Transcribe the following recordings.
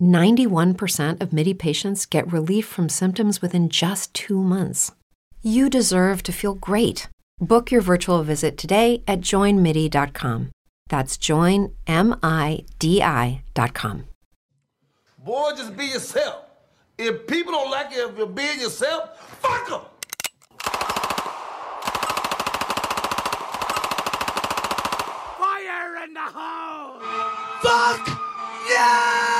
91% of MIDI patients get relief from symptoms within just two months. You deserve to feel great. Book your virtual visit today at joinmidi.com. That's joinmidi.com. Boy, just be yourself. If people don't like you if you're being yourself, fuck them. Fire in the hole! Fuck you!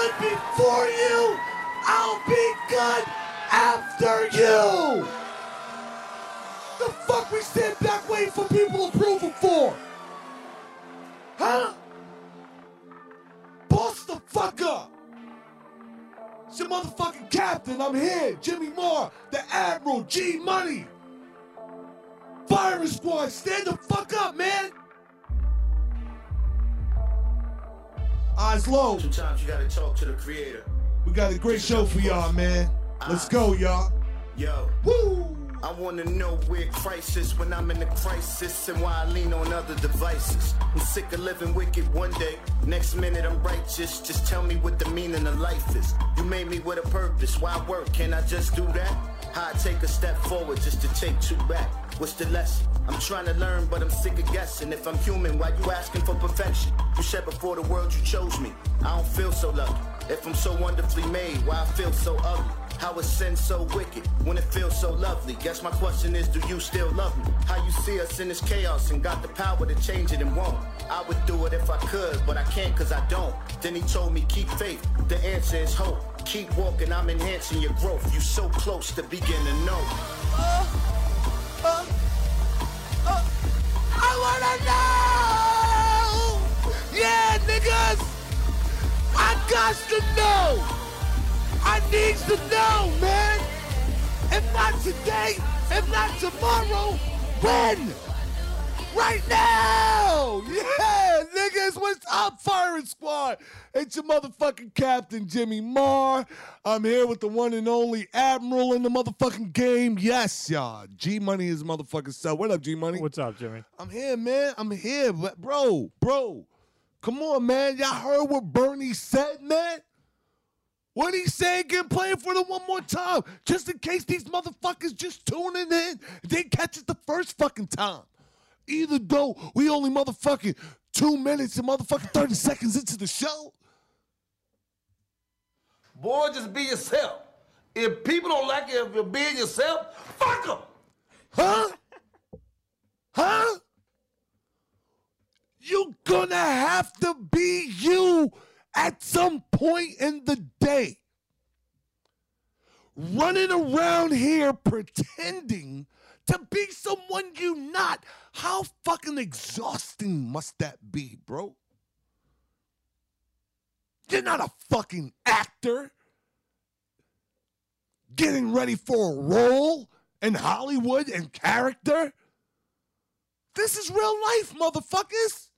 Good before you! I'll be good after you! The fuck we stand back waiting for people approval for? Huh? Boss the fuck up! It's your motherfucking captain. I'm here. Jimmy Moore, the Admiral, G Money. Firing squad, stand the fuck up, man. Eyes low. Sometimes you gotta talk to the creator. We got a great show for y'all, man. Let's ah. go, y'all. Yo. Woo! I wanna know where crisis when I'm in a crisis and why I lean on other devices. I'm sick of living wicked one day. Next minute I'm righteous. Just tell me what the meaning of life is. You made me with a purpose. Why work? Can I just do that? How I take a step forward just to take two back. What's the lesson? I'm trying to learn, but I'm sick of guessing. If I'm human, why you asking for perfection? You said before the world you chose me. I don't feel so lucky. If I'm so wonderfully made, why I feel so ugly? How is sin so wicked when it feels so lovely? Guess my question is, do you still love me? How you see us in this chaos and got the power to change it and won't? I would do it if I could, but I can't cause I don't. Then he told me, keep faith. The answer is hope. Keep walking, I'm enhancing your growth. You so close to begin to know. Uh, uh, uh, I wanna know! Yeah, niggas! I got to know! I need to know, man! If not today, if not tomorrow, when? Right now! Yeah, niggas, what's up, firing squad? It's your motherfucking captain, Jimmy Marr. I'm here with the one and only Admiral in the motherfucking game. Yes, y'all. G Money is motherfucking so. What up, G Money? What's up, Jimmy? I'm here, man. I'm here. But bro, bro, come on, man. Y'all heard what Bernie said, man? What he said, get play it for them one more time. Just in case these motherfuckers just tuning in. They catch it the first fucking time. Either though we only motherfucking two minutes and motherfucking 30 seconds into the show. Boy, just be yourself. If people don't like you if you're being yourself, fuck them. Huh? Huh? You're gonna have to be you at some point in the day. Running around here pretending to be someone you not. How fucking exhausting must that be, bro? You're not a fucking actor getting ready for a role in Hollywood and character. This is real life, motherfuckers.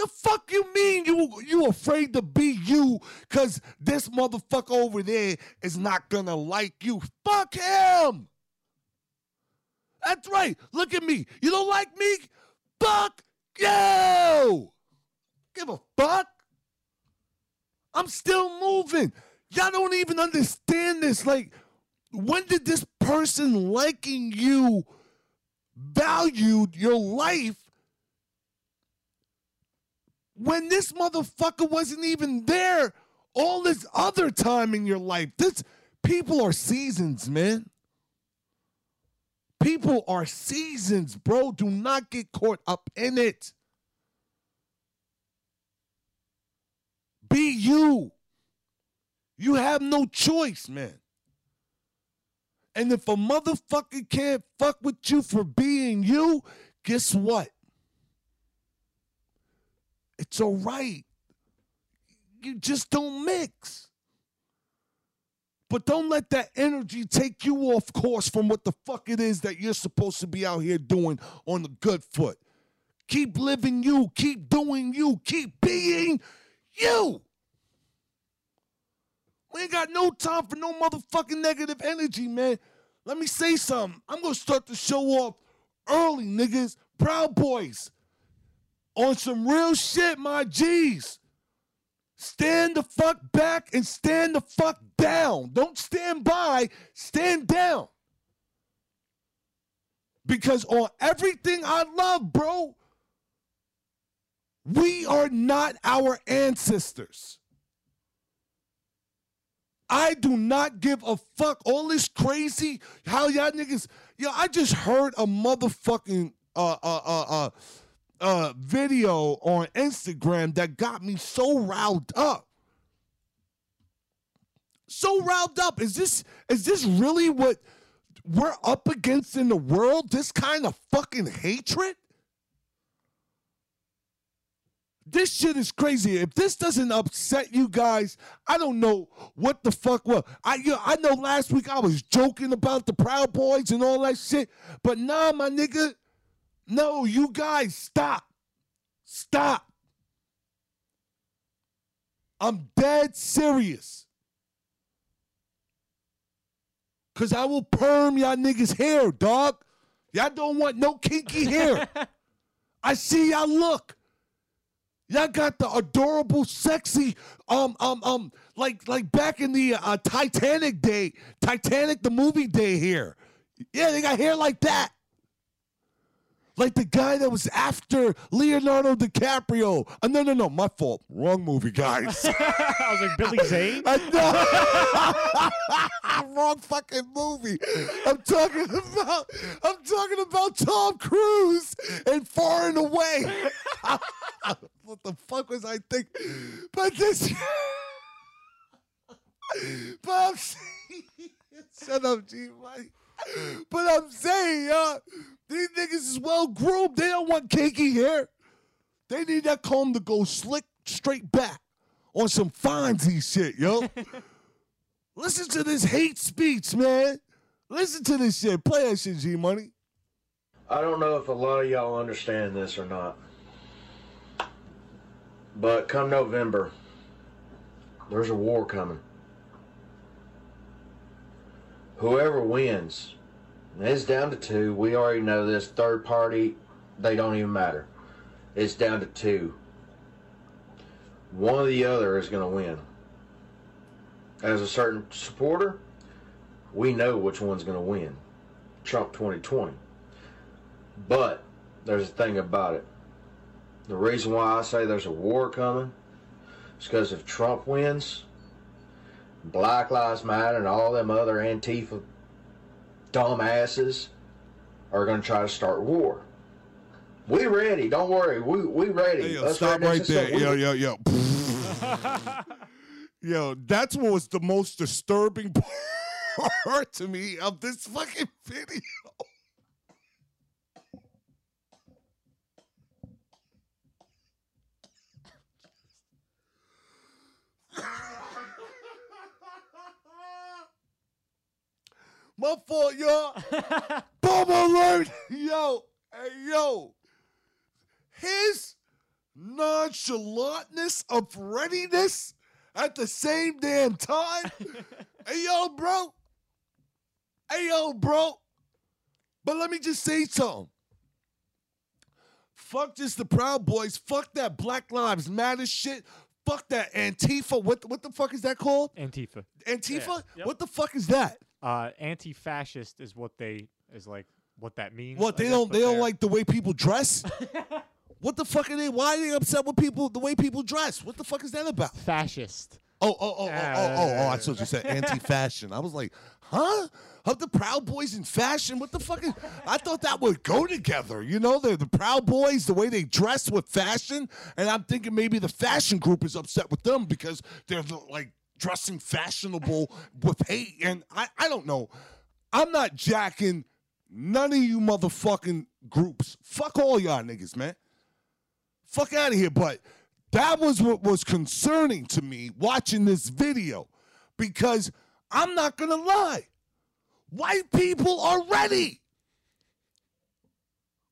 The fuck you mean you you afraid to be you cause this motherfucker over there is not gonna like you? Fuck him! That's right. Look at me. You don't like me? Fuck you! Give a fuck. I'm still moving. Y'all don't even understand this. Like, when did this person liking you valued your life when this motherfucker wasn't even there all this other time in your life? This people are seasons, man. People are seasons, bro. Do not get caught up in it. Be you. You have no choice, man. And if a motherfucker can't fuck with you for being you, guess what? It's all right. You just don't mix. But don't let that energy take you off course from what the fuck it is that you're supposed to be out here doing on the good foot. Keep living you, keep doing you, keep being you. We ain't got no time for no motherfucking negative energy, man. Let me say something. I'm gonna start the show off early, niggas. Proud Boys. On some real shit, my G's. Stand the fuck back and stand the fuck down. Don't stand by, stand down. Because on everything I love, bro, we are not our ancestors. I do not give a fuck. All this crazy, how y'all niggas, yo, I just heard a motherfucking uh uh uh uh uh video on Instagram that got me so riled up. So riled up. Is this is this really what we're up against in the world? This kind of fucking hatred? This shit is crazy. If this doesn't upset you guys, I don't know what the fuck. Well, I you I know last week I was joking about the Proud Boys and all that shit, but nah, my nigga, no, you guys stop, stop. I'm dead serious. Cause I will perm y'all niggas hair, dog. Y'all don't want no kinky hair. I see y'all look. Y'all got the adorable, sexy, um, um, um, like like back in the uh, Titanic day, Titanic the movie day here. Yeah, they got hair like that. Like the guy that was after Leonardo DiCaprio. Uh, no, no, no, my fault. Wrong movie, guys. I was like Billy Zane. I know. Wrong fucking movie. I'm talking about. I'm talking about Tom Cruise and Far and Away. what the fuck was I thinking? But this. but I'm saying, shut up, G Mike. But I'm saying, uh, these niggas is well groomed. They don't want cakey hair. They need that comb to go slick straight back on some Fonzie shit, yo. Listen to this hate speech, man. Listen to this shit. Play that shit, G Money. I don't know if a lot of y'all understand this or not. But come November, there's a war coming. Whoever wins, and it's down to two. We already know this. Third party, they don't even matter. It's down to two. One or the other is going to win. As a certain supporter, we know which one's going to win. Trump 2020. But there's a thing about it. The reason why I say there's a war coming is because if Trump wins, Black Lives Matter and all them other Antifa dumbasses are going to try to start war. We ready. Don't worry. We we ready. Hey, yo, Us stop right there. we- Yo, yo, yo. yo, that's what was the most disturbing part to me of this fucking video. My fault, y'all. Bomb alert! Yo, hey, yo. His nonchalantness of readiness at the same damn time. hey, yo, bro. Hey, yo, bro. But let me just say something. Fuck just the Proud Boys. Fuck that Black Lives Matter shit. Fuck that Antifa. What what the fuck is that called? Antifa. Antifa? Yeah. Yep. What the fuck is that? Uh, anti-fascist is what they is like what that means. What I they guess, don't but they don't they're- like the way people dress? what the fuck are they? Why are they upset with people the way people dress? What the fuck is that about? fascist. Oh, oh, oh, oh, oh, oh, oh, I thought you said anti-fashion. I was like, huh? Of the Proud Boys in fashion? What the fuck is I thought that would go together. You know, they're the Proud Boys, the way they dress with fashion. And I'm thinking maybe the fashion group is upset with them because they're like dressing fashionable with hate. And I, I don't know. I'm not jacking none of you motherfucking groups. Fuck all y'all niggas, man fuck out of here. But that was what was concerning to me watching this video because I'm not going to lie. White people are ready.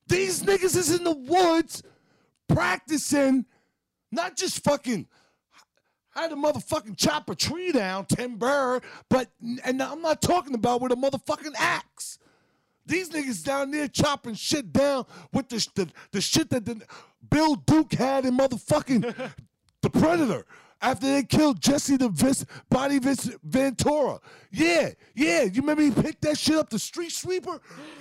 These niggas is in the woods practicing, not just fucking had a motherfucking chop a tree down, timber, but, and I'm not talking about with a motherfucking axe. These niggas down there chopping shit down with the the, the shit that the, Bill Duke had in motherfucking the Predator after they killed Jesse the Vis, Body Vis, Ventura. Yeah, yeah. You remember he picked that shit up, the street sweeper?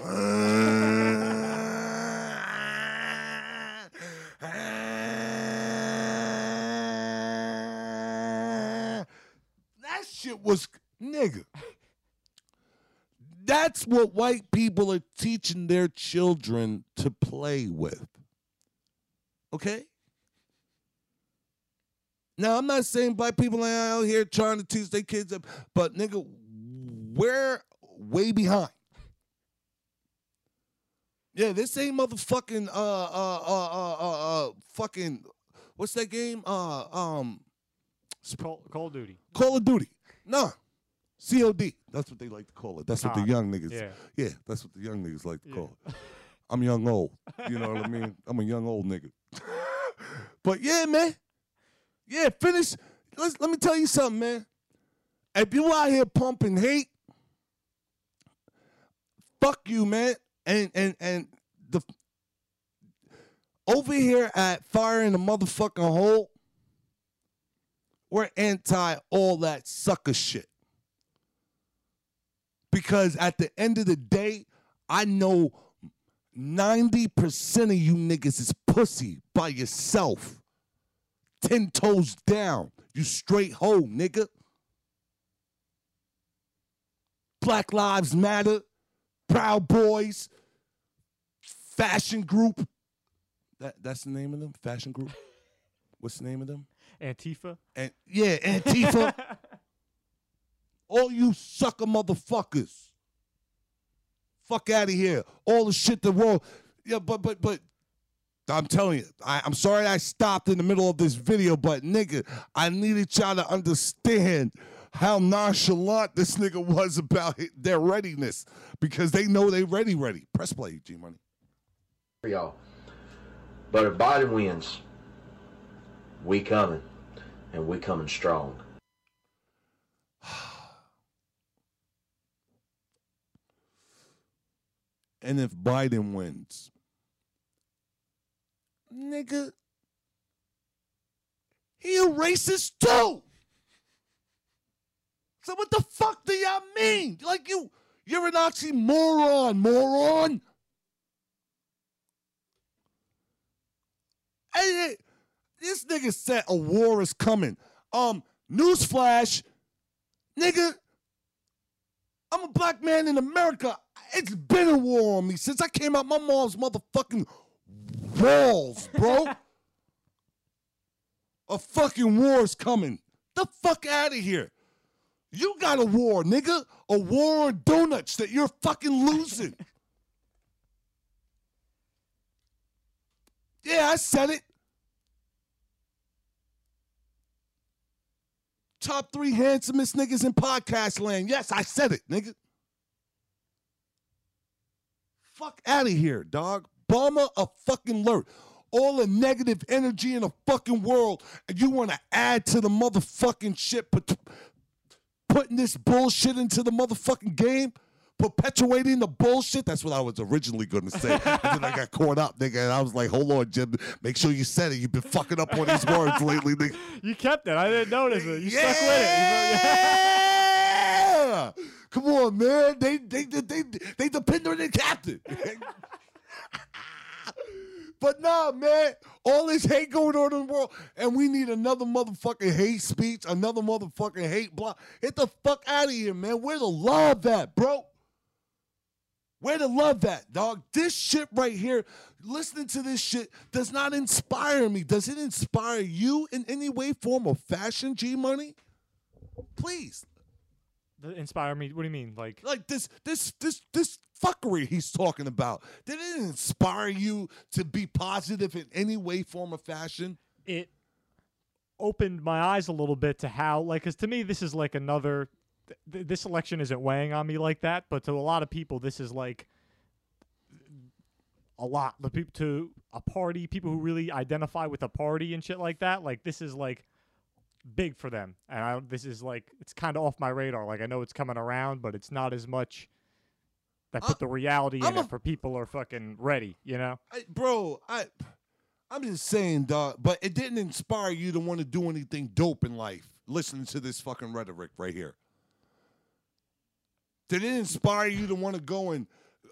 that shit was nigga. That's what white people are teaching their children to play with. Okay? Now, I'm not saying black people are out here trying to teach their kids, up, but nigga, we're way behind. Yeah, this ain't motherfucking uh uh uh uh uh, uh fucking what's that game? Uh um Call, Call of Duty. Call of Duty. Nah. COD. That's what they like to call it. That's what the young niggas. yeah. Yeah, that's what the young niggas like to call it. I'm young old. You know what I mean? I'm a young old nigga. but yeah, man. Yeah, finish. Let's, let me tell you something, man. If you out here pumping hate, fuck you, man. And and and the over here at Fire in the motherfucking hole, we're anti all that sucker shit. Because at the end of the day, I know 90% of you niggas is pussy by yourself. Ten toes down. You straight hoe, nigga. Black Lives Matter, Proud Boys, Fashion Group. That, that's the name of them? Fashion Group? What's the name of them? Antifa. And yeah, Antifa. All you sucker motherfuckers. Fuck out of here. All the shit the world. Yeah, but but but I'm telling you, I, I'm sorry I stopped in the middle of this video, but nigga, I needed y'all to understand how nonchalant this nigga was about it- their readiness because they know they ready, ready. Press play, G Money. for y'all. But if Biden wins, we coming, and we coming strong. And if Biden wins, nigga, he a racist too. So what the fuck do y'all mean? Like you, you're an oxymoron, moron. Hey, this nigga said a war is coming. Um, newsflash, nigga, I'm a black man in America. It's been a war on me since I came out my mom's motherfucking walls, bro. a fucking war is coming. The fuck out of here. You got a war, nigga. A war on donuts that you're fucking losing. yeah, I said it. Top three handsomest niggas in podcast land. Yes, I said it, nigga. Fuck out of here, dog. Bomber a fucking alert. all the negative energy in the fucking world, and you want to add to the motherfucking shit, but putting this bullshit into the motherfucking game, perpetuating the bullshit. That's what I was originally going to say. and then I got caught up, nigga, and I was like, hold on, Jim, make sure you said it. You've been fucking up on these words lately, nigga. You kept it. I didn't notice it. You stuck with it. Yeah! Come on, man. They they they they, they depend on the captain. but nah, man. All this hate going on in the world, and we need another motherfucking hate speech, another motherfucking hate block. Get the fuck out of here, man. Where the love at, bro? Where to love that, dog? This shit right here, listening to this shit does not inspire me. Does it inspire you in any way, form, or fashion, G Money? Please. The- Inspire me. What do you mean? Like, Like this, this, this, this fuckery he's talking about. Did it inspire you to be positive in any way, form, or fashion? it opened my eyes a little bit to how like because to me this is like another th- th- this election isn't weighing on me like that but to a lot of people this is like a lot the people to a party people who really identify with a party and shit like that like this is like big for them and I, this is like it's kind of off my radar like i know it's coming around but it's not as much that put I- the reality I'm in a- it for people are fucking ready you know I, bro, I, I'm just saying, dog. But it didn't inspire you to want to do anything dope in life. Listening to this fucking rhetoric right here. Did it inspire you to want to go and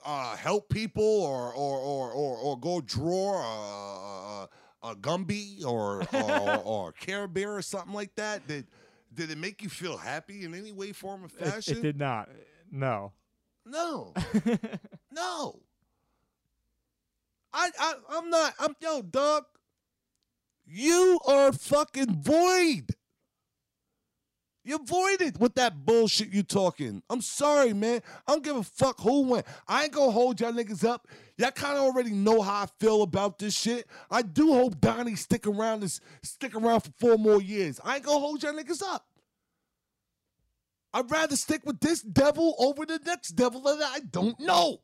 uh, help people, or or or or, or go draw a, a, a Gumby or or, or Care Bear or something like that? Did did it make you feel happy in any way, form, or fashion? it did not no No. no. I, I I'm not I'm yo, dog. You are fucking void. You're it with that bullshit you talking. I'm sorry, man. I don't give a fuck who went. I ain't gonna hold y'all niggas up. Y'all kind of already know how I feel about this shit. I do hope Donnie stick around this stick around for four more years. I ain't gonna hold y'all niggas up. I'd rather stick with this devil over the next devil that I don't know.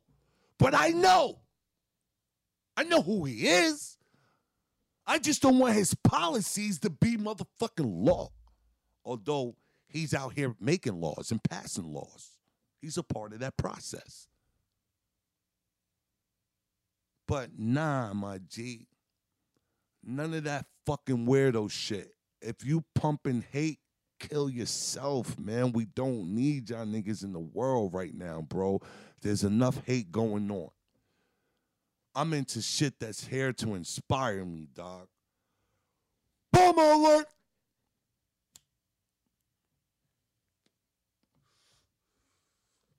But I know. I know who he is. I just don't want his policies to be motherfucking law. Although he's out here making laws and passing laws, he's a part of that process. But nah, my G, none of that fucking weirdo shit. If you pumping hate, kill yourself, man. We don't need y'all niggas in the world right now, bro. There's enough hate going on. I'm into shit that's here to inspire me, dog. Bomber alert!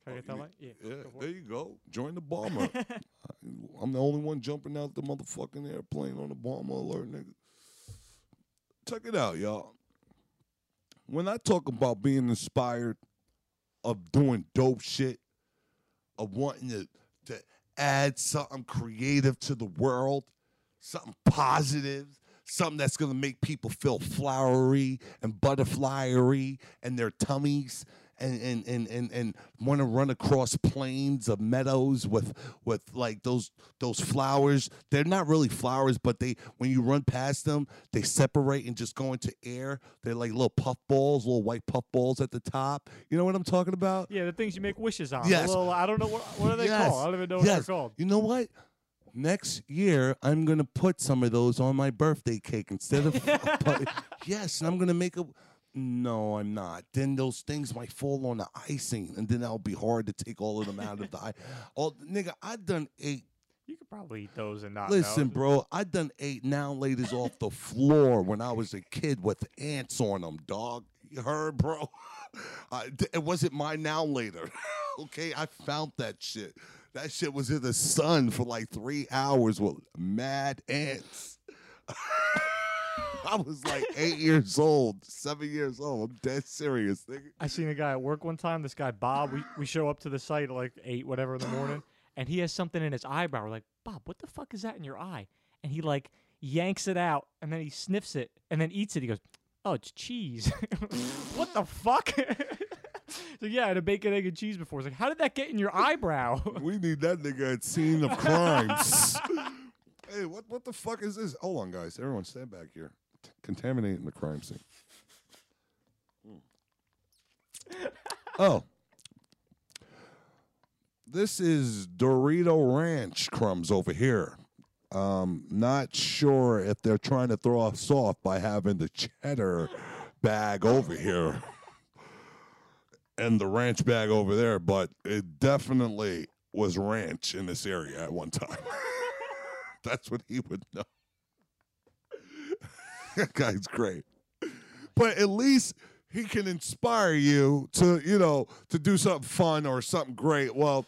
Can I get oh, that light? Yeah. Yeah, there you go. Join the bomber. I'm the only one jumping out the motherfucking airplane on the bomber alert, nigga. Check it out, y'all. When I talk about being inspired of doing dope shit, of wanting to, to add something creative to the world, something positive, something that's gonna make people feel flowery and butterflyery and their tummies and and and and, and want to run across plains of meadows with with like those those flowers. They're not really flowers, but they when you run past them, they separate and just go into air. They're like little puff balls, little white puff balls at the top. You know what I'm talking about? Yeah, the things you make wishes on. Yes. Little, I don't know what what are they Yes. called. I don't even know what yes. they're called. You know what? Next year, I'm gonna put some of those on my birthday cake instead of. yes, and I'm gonna make a. No, I'm not. Then those things might fall on the icing, and then that'll be hard to take all of them out of the eye. Oh, nigga, I done ate. You could probably eat those and not Listen, know. bro, I done ate now ladies off the floor when I was a kid with ants on them, dog. You heard, bro? I, it wasn't my now later. okay, I found that shit. That shit was in the sun for like three hours with mad ants. I was like eight years old, seven years old. I'm dead serious, nigga. I seen a guy at work one time. This guy Bob. We we show up to the site at like eight whatever in the morning, and he has something in his eyebrow. We're like, Bob, what the fuck is that in your eye? And he like yanks it out, and then he sniffs it, and then eats it. He goes, Oh, it's cheese. what the fuck? so yeah, I had a bacon, egg, and cheese before. It's like, how did that get in your eyebrow? We need that nigga at scene of crimes. Hey, what what the fuck is this? Hold on, guys. Everyone, stand back here. Contaminating the crime scene. Hmm. oh, this is Dorito Ranch crumbs over here. Um, not sure if they're trying to throw us off by having the cheddar bag over here and the ranch bag over there, but it definitely was ranch in this area at one time. That's what he would know. that guy's great. But at least he can inspire you to, you know, to do something fun or something great. Well,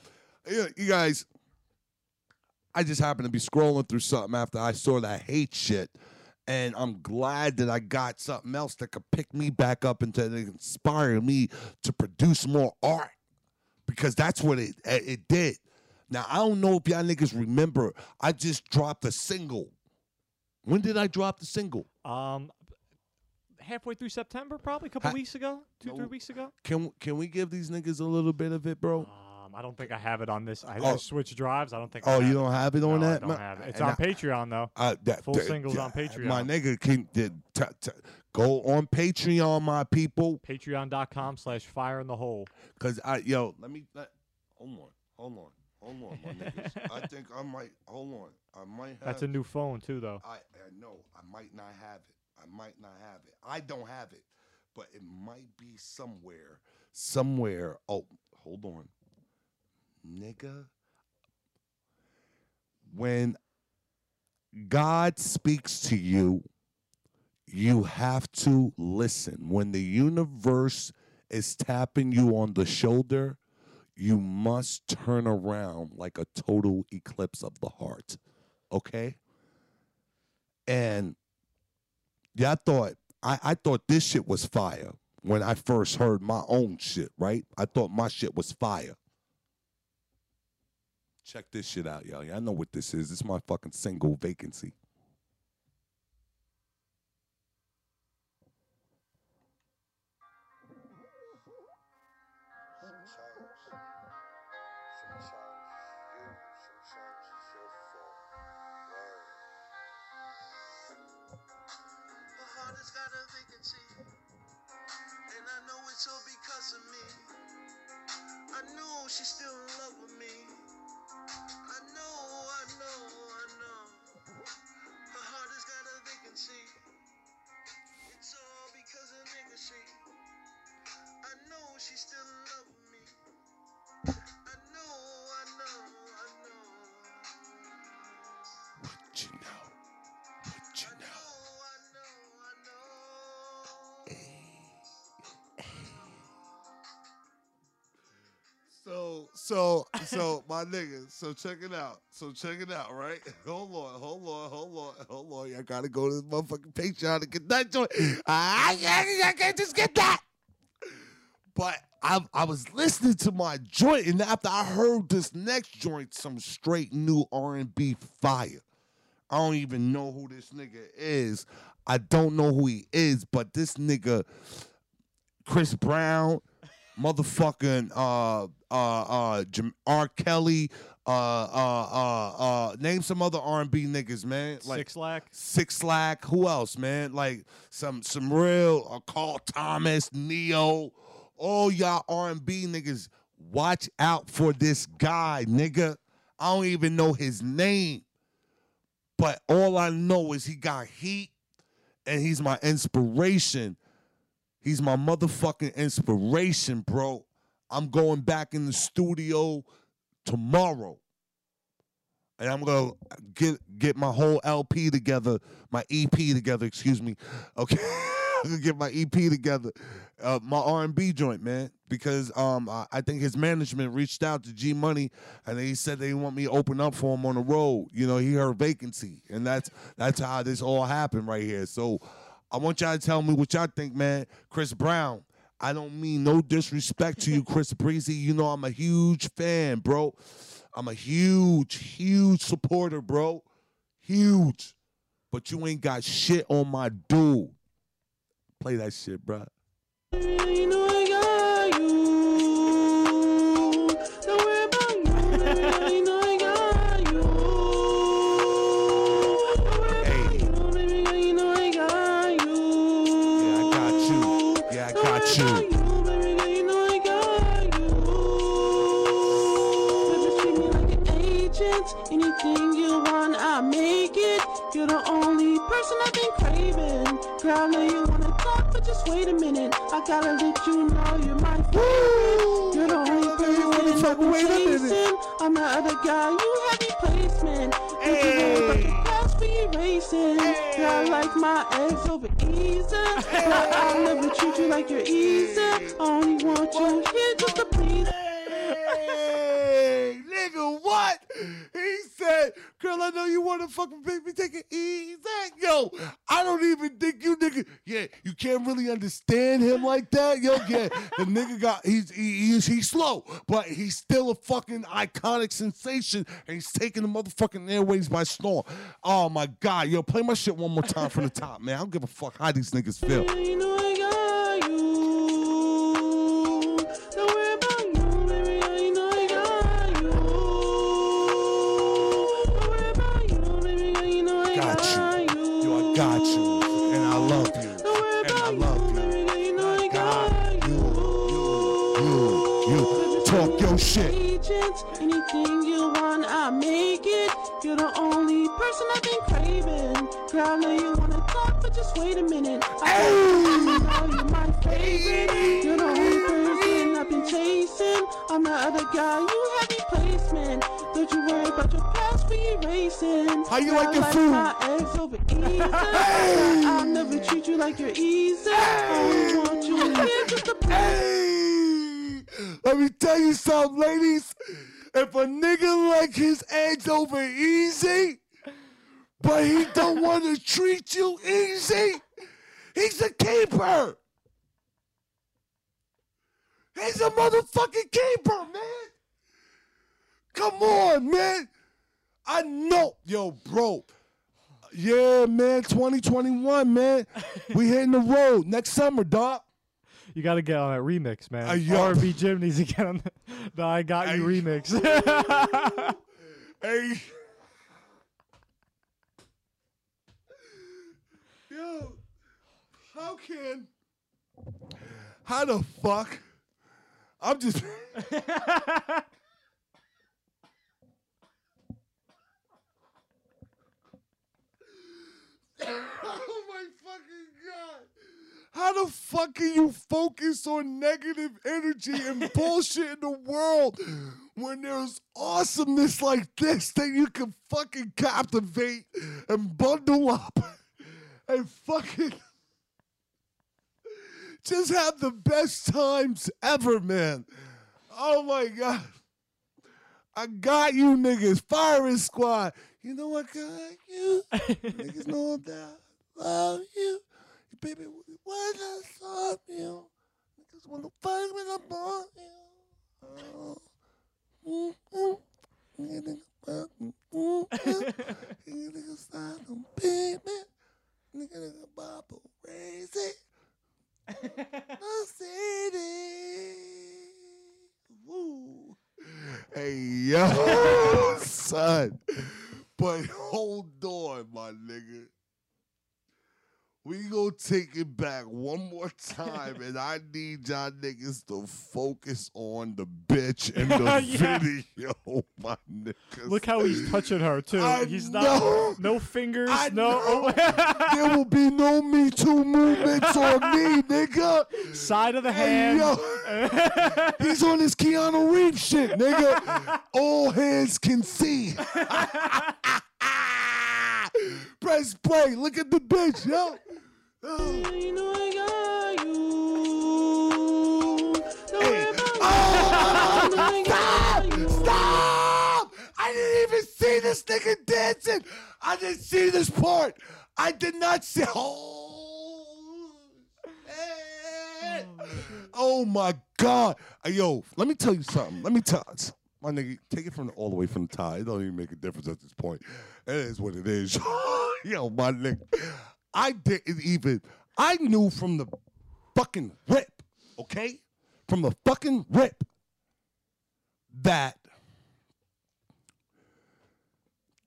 you guys, I just happened to be scrolling through something after I saw that hate shit. And I'm glad that I got something else that could pick me back up and to inspire me to produce more art because that's what it it did. Now I don't know if y'all niggas remember. I just dropped a single. When did I drop the single? Um, halfway through September, probably a couple weeks ago, two No. three weeks ago. Can can we give these niggas a little bit of it, bro? Um, I don't think I have it on this. I, I Oh. switched drives. I don't think. I Oh, you don't have it on no, that? I don't have it. It's and on I- Patreon though. Uh, that, Full that- singles on Patreon. My nigga can did t- t- go on Patreon, my people, Patreon.com slash fire in the hole. because I yo let me let, hold on, hold on, hold on, my niggas. I think I might hold on. I might have. That's a new phone too, though. I, I know I might not have it. I might not have it. I don't have it, but it might be somewhere. Somewhere. Oh, hold on, nigga. When God speaks to you, you have to listen. When the universe is tapping you on the shoulder, you must turn around like a total eclipse of the heart. Okay? And yeah, I thought I, I thought this shit was fire when I first heard my own shit, right? I thought my shit was fire. Check this shit out, y'all. Y'all know what this is. This is my fucking single vacancy. All because of me. I know she's still in love with me. I know, I know, I know. Her heart has got a vacancy. It's all because of nigga shit. I know she's still in love So, so, my nigga. So check it out. So check it out, right? Hold on, hold on, hold on, hold on. I gotta go to this motherfucking Patreon to get that joint. I can't, I can't just get that. But I, I was listening to my joint, and after I heard this next joint, some straight new R and B fire. I don't even know who this nigga is. I don't know who he is, but this nigga, Chris Brown, motherfucking uh uh uh Jam- R. Kelly, uh uh uh uh name some other R and B niggas, man. Like Six Lack. Six Lack. Who else, man? Like some some real uh, Carl Thomas, Ne-Yo, all y'all R and B niggas. Watch out for this guy, nigga. I don't even know his name, but all I know is he got heat, and he's my inspiration. He's my motherfucking inspiration, bro. I'm going back in the studio tomorrow. And I'm gonna get get my whole LP together, my EP together, excuse me. Okay. I'm gonna get my EP together. Uh, my R&B joint, man. Because um I, I think his management reached out to G Money and he said they want me to open up for him on the road. You know, he heard vacancy. And that's that's how this all happened right here. So I want y'all to tell me what y'all think, man. Chris Brown. I don't mean no disrespect to you, Chris Breezy. You know I'm a huge fan, bro. I'm a huge, huge supporter, bro. Huge. But you ain't got shit on my dude. Play that shit, bro. Agents. Anything you want, I'll make it. You're the only person I've been craving. Girl, I know you wanna talk, but just wait a minute. I gotta let you know you're my favorite. You're the only person I've been wait a minute. chasing. I'm the other guy, you have replacement. Don't you worry about the past we erasing. Girl, I like my eggs over easy. But I'll never treat you like you're easy. I only want you here just to please. Hey, nigga, what? He said, girl, I know you want to fucking make me take it easy. Yo, I don't even think you nigga, yeah, you can't really understand him like that. Yo, yeah, the nigga got, he's, he, he's, he's slow, but he's still a fucking iconic sensation, and he's taking the motherfucking airways by storm. Oh my God, yo, play my shit one more time from the top, man. I don't give a fuck how these niggas feel. Agents. Anything you want, I'll make it. You're the only person I've been craving. Girl, I know you wanna talk, but just wait a minute. I gotta let you know you're my favorite. You're the only person I've been chasing. I'm the other guy, you have replacement. Don't you worry about your past, we erasing. How you Girl, like your I food? my eggs over easy. I'll never treat you like you're easy. I want you here just to Hey, let me tell you something, ladies. If a nigga like his eggs over easy, but he don't want to treat you easy, he's a keeper. He's a motherfucking keeper, man. Come on, man. I know, yo, bro. Yeah, man, 2021, man. we hitting the road next summer, dog. You got to get on that remix, man. Uh. R&B Jim needs to get on the, the I Got You Hey. remix. Hey. Yo, how can. How the fuck? I'm just. oh my fucking god. How the fuck can you focus on negative energy and bullshit in the world when there's awesomeness like this that you can fucking captivate and bundle up and fucking just have the best times ever, man. Oh my god. I got you niggas, firing squad. You know I got you. niggas know that love you. Baby, what I saw you. Niggas wanna fight when I'm on you. Oh. Mm-mm. Nigga, mm-hmm. nigga, mm-mm. Nigga, nigga, style them, baby. Nigga, nigga, Bible, raise it. Mercedes. Woo. Hey, yo, son. But hold on, my nigga. We gonna take it back one more time, and I need y'all niggas to focus on the bitch in the Yeah. video, my niggas. Look how he's touching her too. I he's know. not no fingers, I no there will be no Me Too movements on me, nigga. side of the Hey, hand. yo. He's on this Keanu Reeves shit, nigga. All hands can see. Press play. Look at the bitch, yo. Oh. You you. Stop! Stop! I didn't even see this nigga dancing. I didn't see this part. I did not see. Oh, oh my God. Yo, let me tell you something. Let me tell my nigga, take it from all the way from the tie. It don't even make a difference at this point. It is what it is. Yo, my nigga. I didn't even, I knew from the fucking rip, okay? From the fucking rip that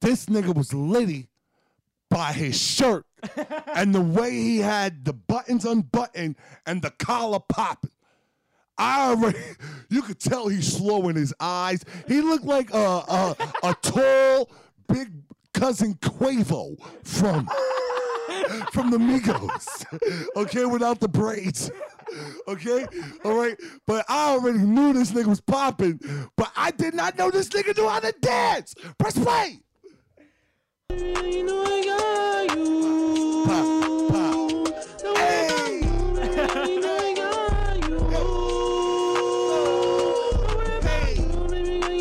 this nigga was litty by his shirt and the way he had the buttons unbuttoned and the collar popping. I already, you could tell he's slow in his eyes. He looked like a a, a tall, big cousin Quavo from from the Migos. Okay, without the braids. Okay, all right. But I already knew this nigga was popping, but I did not know this nigga knew how to dance. Press play.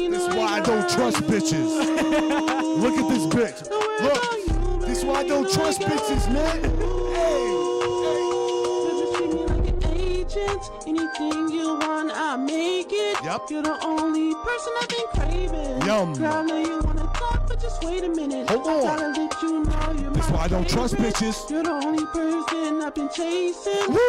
This is why I don't trust bitches. Look at this bitch. Look, this is why I don't trust bitches, man. Baby, treat me like an agent. Anything you want, I make it. Yup. You're the only person I've been craving. Yum. Girl, I know you wanna talk, but just wait a minute. Hold on. gotta let you know you're That's why I don't trust bitches. You're the only person I've been chasing. Woo.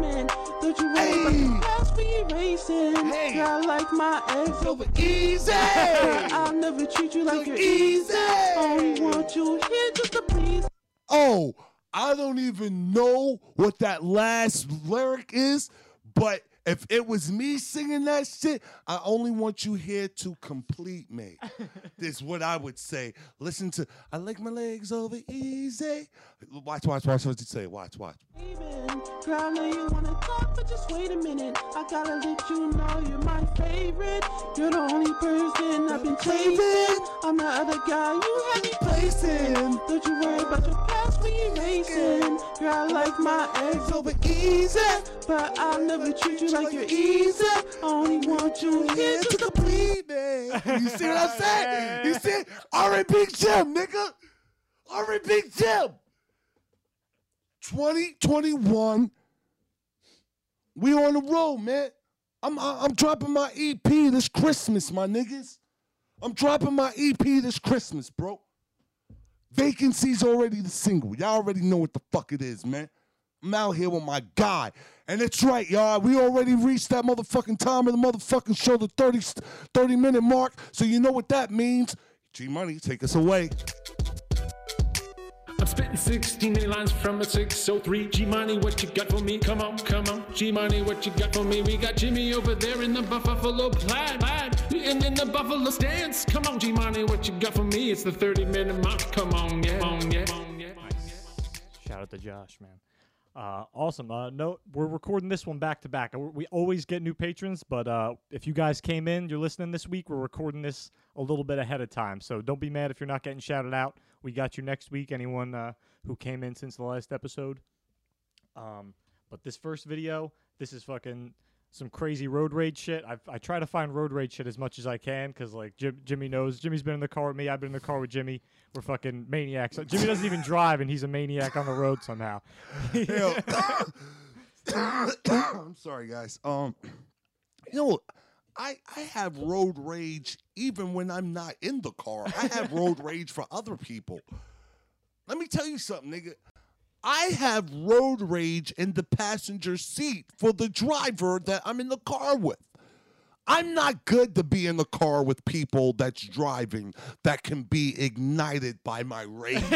I'm the other guy, you have replacement. Don't you worry about the past you. Hey. Girl, I like my ex over Easy. I'll never treat you like you're easy. Only want you here just to please. Oh, I don't even know what that last lyric is, but if it was me singing that shit, I only want you here to complete me. this is what I would say. Listen to I like my legs over easy. Watch, watch, watch what you say. Watch, watch. Girl, I know you wanna talk, but just wait a minute. I gotta let you know you're my favorite. You're the only person I've been chasing. I'm the other guy you have me placing. Don't you worry about your past when you racing. Girl, I like my ex over easy, but I'll never treat you like you're easy. I only want you here to complete me. You see what I'm saying? You see? R&B Jim, nigga. R&B Jim. 2021. We on the road, man. I'm I'm dropping my EP this Christmas, my niggas. I'm dropping my EP this Christmas, bro. Vacancy's already the single. Y'all already know what the fuck it is, man. I'm out here with my guy. And it's right, y'all. We already reached that motherfucking time of the motherfucking show, the 30, 30 minute mark. So you know what that means. G Money, take us away. I'm spitting 16 mini lines from a 603. G Money, what you got for me? Come on, come on. G Money, what you got for me? We got Jimmy over there in the Buffalo plaid, plaid. And in the Buffalo stance. Come on, G Money, what you got for me? It's the 30 minute mark. Come on, yeah, come on, yeah, come on, yeah. Shout out to Josh, man. Uh, awesome. Uh, no, we're recording this one back to back. Uh, We always get new patrons, but uh, if you guys came in, you're listening this week. We're recording this a little bit ahead of time, so don't be mad if you're not getting shouted out. We got you next week. Anyone uh, who came in since the last episode. Um, but this first video, this is fucking some crazy road rage shit. I I try to find road rage shit as much as I can because like Jim, Jimmy knows. Jimmy's been in the car with me. I've been in the car with Jimmy. We're fucking maniacs. Jimmy doesn't even drive, and he's a maniac on the road somehow. I'm sorry, guys. Um, you know, I I have road rage even when I'm not in the car. I have road rage for other people. Let me tell you something, nigga. I have road rage in the passenger seat for the driver that I'm in the car with. I'm not good to be in the car with people that's driving that can be ignited by my rage.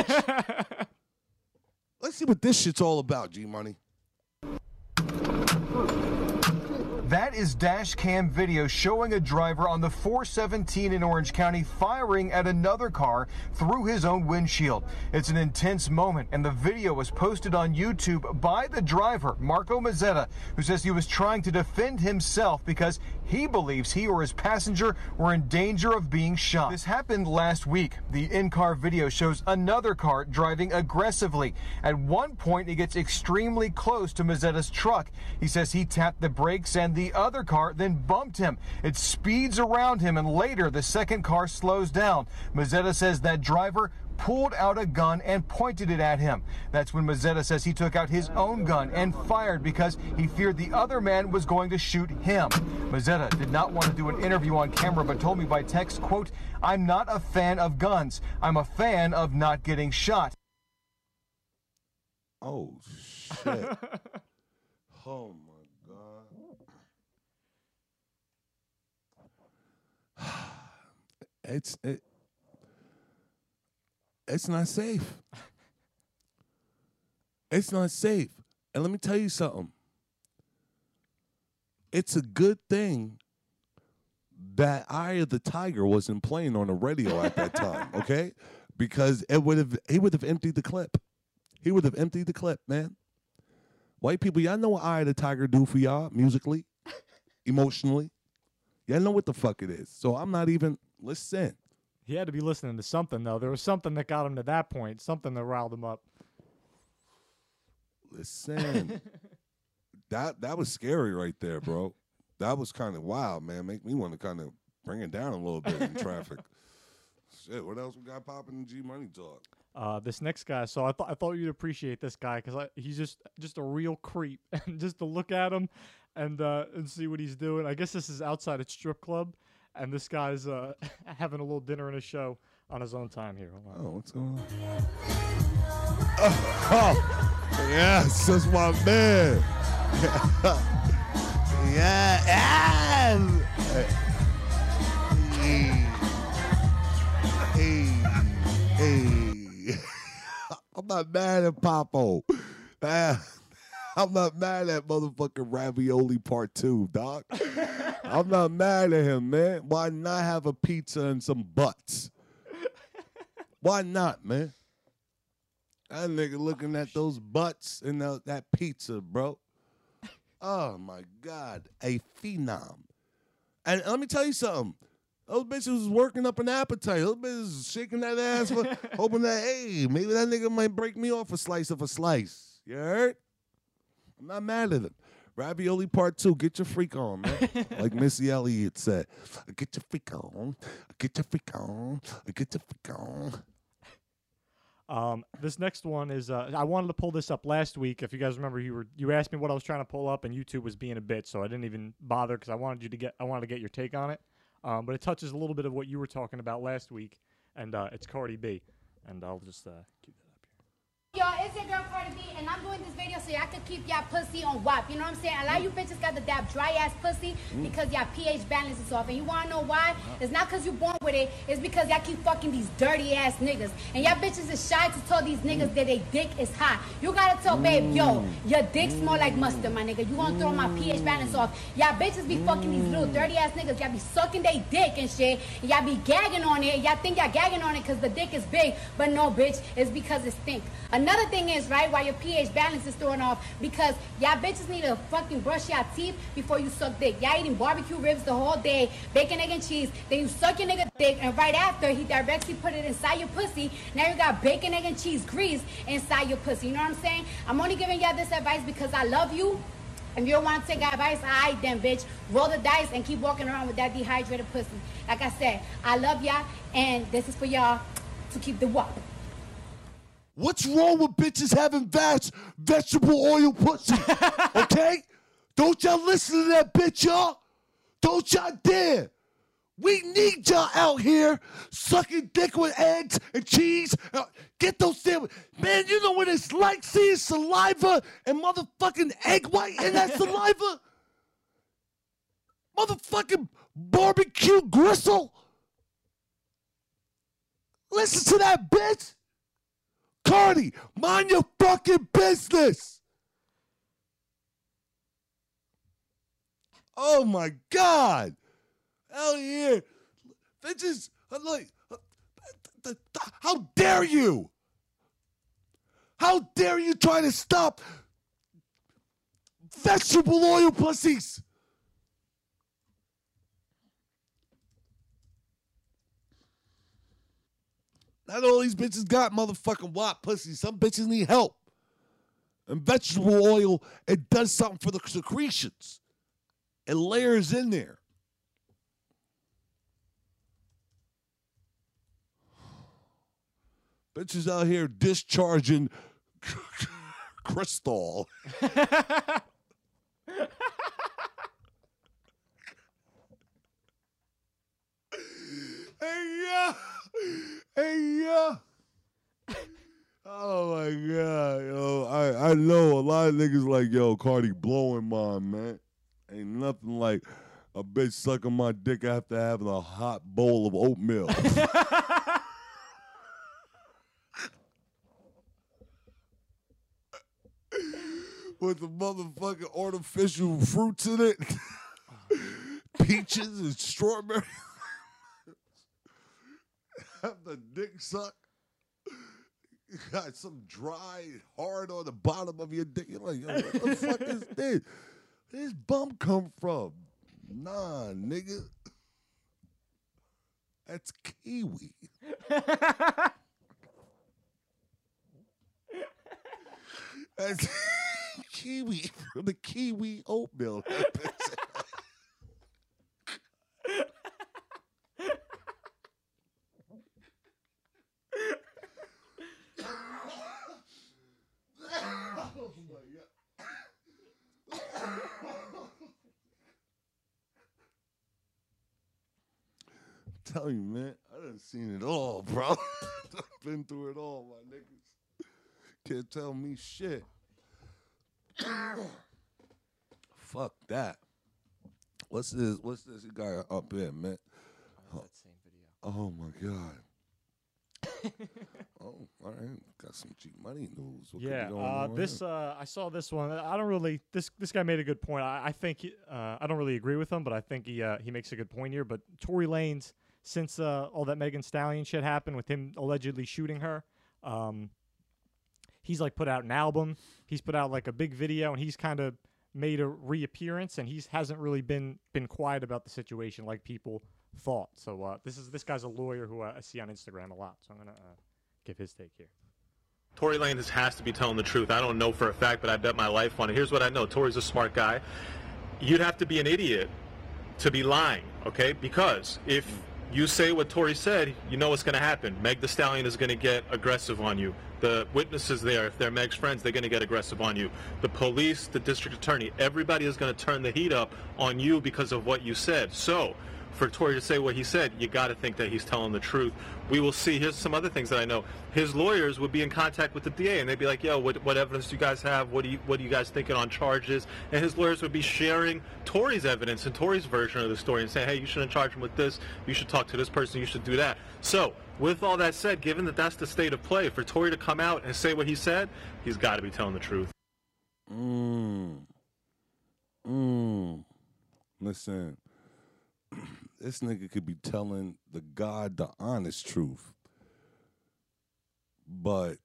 Let's see what this shit's all about, G Money. That is dash cam video showing a driver on the 417 in Orange County firing at another car through his own windshield. It's an intense moment, and the video was posted on YouTube by the driver, Marco Mazzetta, who says he was trying to defend himself because he believes he or his passenger were in danger of being shot. This happened last week. The in-car video shows another car driving aggressively. At one point, it gets extremely close to Mazzetta's truck. He says he tapped the brakes and the other car then bumped him. It speeds around him and later the second car slows down. Mazzetta says that driver pulled out a gun and pointed it at him. That's when Mazzetta says he took out his own gun and fired because he feared the other man was going to shoot him. Mazzetta did not want to do an interview on camera but told me by text, quote, I'm not a fan of guns. I'm a fan of not getting shot. Oh shit. oh my god. It's it, it's not safe. It's not safe. And let me tell you something. it's a good thing that Eye of the Tiger wasn't playing on the radio at that time, okay? Because it would have he would have emptied the clip. He would have emptied the clip, man. White people, y'all know what Eye of the Tiger do for y'all musically, emotionally. Y'all know what the fuck it is. So I'm not even listen. He had to be listening to something though. There was something that got him to that point. Something that riled him up. Listen. that that was scary right there, bro. That was kind of wild, man. Make me want to kind of bring it down a little bit in traffic. Shit, what else we got popping in G Money talk? Uh, this next guy, so I thought I thought you'd appreciate this guy because he's just just a real creep, and just to look at him and uh, and see what he's doing. I guess this is outside a strip club, and this guy's uh, having a little dinner and a show on his own time here. Oh, what's going on? Oh, yes, that's my man. yeah, yeah. Hey, hey, hey. I'm not mad at Popo. I'm not mad at motherfucking Ravioli Part 2, dog. I'm not mad at him, man. Why not have a pizza and some butts? Why not, man? That nigga looking at those butts and tho- that pizza, bro. Oh my God, a phenom. And let me tell you something. Those bitches was working up an appetite. Those bitches shaking that ass, for, hoping that hey, maybe that nigga might break me off a slice of a slice. You heard? I'm not mad at him. Ravioli part two, get your freak on, man. like Missy Elliott said, get your freak on, get your freak on, get your freak on. Um, this next one is uh, I wanted to pull this up last week. If you guys remember, you were you asked me what I was trying to pull up, and YouTube was being a bitch, so I didn't even bother because I wanted you to get I wanted to get your take on it. Um, but it touches a little bit of what you were talking about last week, and uh, it's Cardi B, and I'll just uh, keep that up here. Y'all, it's your girl Cardi B, and I'm doing this video so y'all can keep y'all pussy on WAP. You know what I'm saying? A lot of you bitches got the dab dry ass pussy mm. because y'all pH balance is off. And you wanna know why? It's not because you born with it, it's because y'all keep fucking these dirty ass niggas. And y'all bitches is shy to tell these niggas mm. that they dick is hot. You gotta tell babe, yo, mm. your dick smell like mustard, my nigga. You gonna throw my pH balance off. Y'all bitches be fucking these little dirty ass niggas. Y'all be sucking they dick and shit. And y'all be gagging on it. Y'all think y'all gagging on it because the dick is big. But no, bitch, it's because it stink. Another thing is, right, why your pH balance is throwing off, because y'all bitches need to fucking brush your teeth before you suck dick. Y'all eating barbecue ribs the whole day, bacon, egg, and cheese. Then you suck your nigga dick, and right after, he directly put it inside your pussy. Now you got bacon, egg, and cheese grease inside your pussy. You know what I'm saying? I'm only giving y'all this advice because I love you. If you don't want to take advice, alright then, bitch. Roll the dice and keep walking around with that dehydrated pussy. Like I said, I love y'all, and this is for y'all to keep the walk. What's wrong with bitches having vast vegetable oil pussy? Okay? Don't y'all listen to that bitch, y'all? Don't y'all dare. We need y'all out here sucking dick with eggs and cheese. Uh, Get those damn man. You know what it's like seeing saliva and motherfucking egg white in that saliva. Motherfucking barbecue gristle. Listen to that bitch. Cardi, mind your fucking business. Oh my God. Hell yeah. Bitches, like, uh, how dare you? How dare you try to stop vegetable oil pussies? Not all these bitches got motherfucking WAP pussy. Some bitches need help. And vegetable oil, it does something for the secretions. It layers in there. Bitches out here discharging crystal. hey yeah, hey yeah. Oh my god, yo! I I know a lot of niggas like yo Cardi blowing mine, man. Ain't nothing like a bitch sucking my dick after having a hot bowl of oatmeal. With the motherfucking artificial fruits in it. Oh, peaches and strawberry. Have the dick suck. You got some dry, hard on the bottom of your dick. You're like, yo, what the fuck is this? This bum come from? Nah, nigga. That's kiwi. That's kiwi from the kiwi oatmeal. Telling you, man, I done seen it all, bro. Been through it all, my niggas. Can't tell me shit. Fuck that. What's this? What's this guy up here, man? Oh, oh my god. oh, all right. Got some G Money news. What could be Yeah, going uh, on this uh, I saw this one. I don't really this this guy made a good point. I, I think he- uh, I don't really agree with him, but I think he uh, he makes a good point here. But Tory Lanez, since uh, all that Megan Stallion shit happened with him allegedly shooting her, um, he's like put out an album. He's put out like a big video, and he's kind of made a reappearance, and he's hasn't really been been quiet about the situation like people thought. So uh, this is this guy's a lawyer who uh, I see on Instagram a lot. So I'm gonna uh, give his take here. Tory Lanez has to be telling the truth. I don't know for a fact, but I bet my life on it. Here's what I know. Tory's a smart guy. You'd have to be an idiot to be lying, okay? Because if you say what Tory said, you know what's going to happen. Meg the Stallion is going to get aggressive on you. The witnesses there, if they're Meg's friends, they're going to get aggressive on you. The police, the district attorney, everybody is going to turn the heat up on you because of what you said. So, for Tory to say what he said, you got to think that he's telling the truth. We will see. Here's some other things that I know. His lawyers would be in contact with the DA, and they'd be like, "Yo, what, what evidence do you guys have? What do you what are you guys thinking on charges?" And his lawyers would be sharing Tory's evidence and Tory's version of the story, and saying, "Hey, you shouldn't charge him with this. You should talk to this person. You should do that." So, with all that said, given that that's the state of play, for Tory to come out and say what he said, he's got to be telling the truth. Mm. Mm. Listen, this nigga could be telling the God the honest truth. But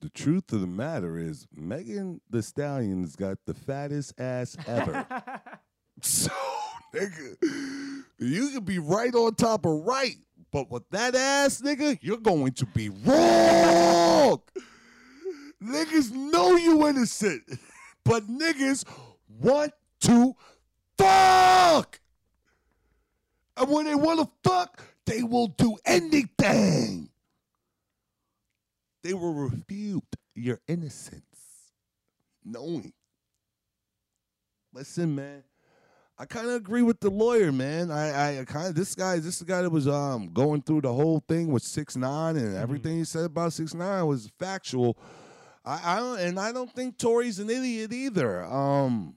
the truth of the matter is, Megan Thee Stallion's got the fattest ass ever. so, nigga, you could be right on top of right, but with that ass, nigga, you're going to be wrong. Niggas know you innocent, but niggas want to fuck. And when they want to fuck, they will do anything. They will refute your innocence, knowing. Listen, man. I kind of agree with the lawyer, man. I, I kind of this guy, this is the guy that was um going through the whole thing with six nine and everything he said about six nine was factual. I, I don't, and I don't think Tory's an idiot either. Um,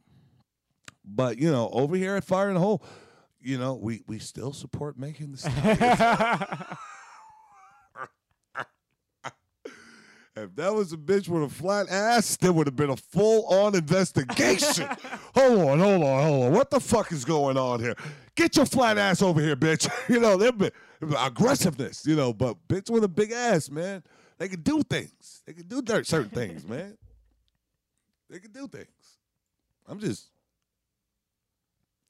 but you know, over here at Fire in the Hole, you know, we we still support making the Stallions. If that was a bitch with a flat ass, there would have been a full on investigation. hold on, hold on, hold on. What the fuck is going on here? Get your flat ass over here, bitch. you know, there been aggressiveness, you know, but bitch with a big ass, man, they can do things. They can do certain things, man. They can do things. I'm just,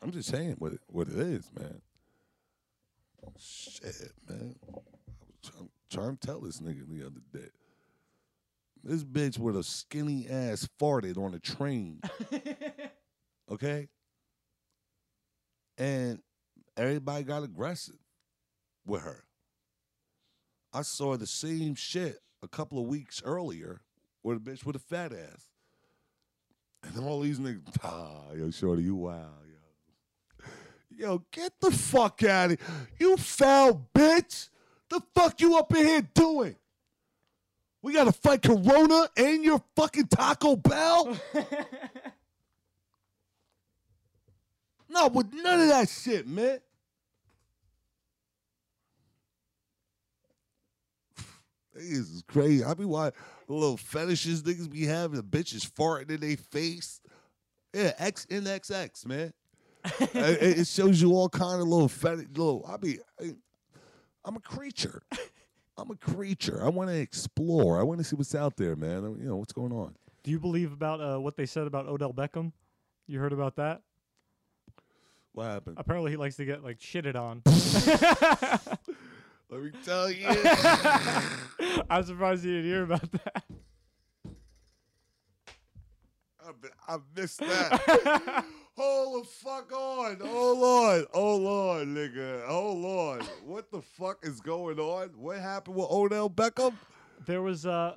I'm just saying what it, what it is, man. Shit, man. I was trying, trying to tell this nigga the other day. This bitch with a skinny ass farted on a train. okay? And everybody got aggressive with her. I saw the same shit a couple of weeks earlier with a bitch with a fat ass. And then all these niggas, ah, yo, shorty, you wow, yo. Get the fuck out of here. You foul bitch. The fuck you up in here doing? We gotta fight Corona and your fucking Taco Bell? no, with none of that shit, man. This is crazy. I be watching the little fetishes niggas be having, the bitches farting in their face. Yeah, XNXX, man. it, it- shows you all kind of little fetish, little. I mean, I, I'm a creature. I'm a creature. I want to explore. I want to see what's out there, man. I- You know what's going on. Do you believe about uh, what they said about Odell Beckham? You heard about that? What happened? Apparently, he likes to get like shitted on. Let me tell you. I'm surprised you didn't hear about that. I, I missed that. Hold the fuck on. Hold on. Hold on, nigga. Hold on. What the fuck is going on? What happened with Odell Beckham? There was uh,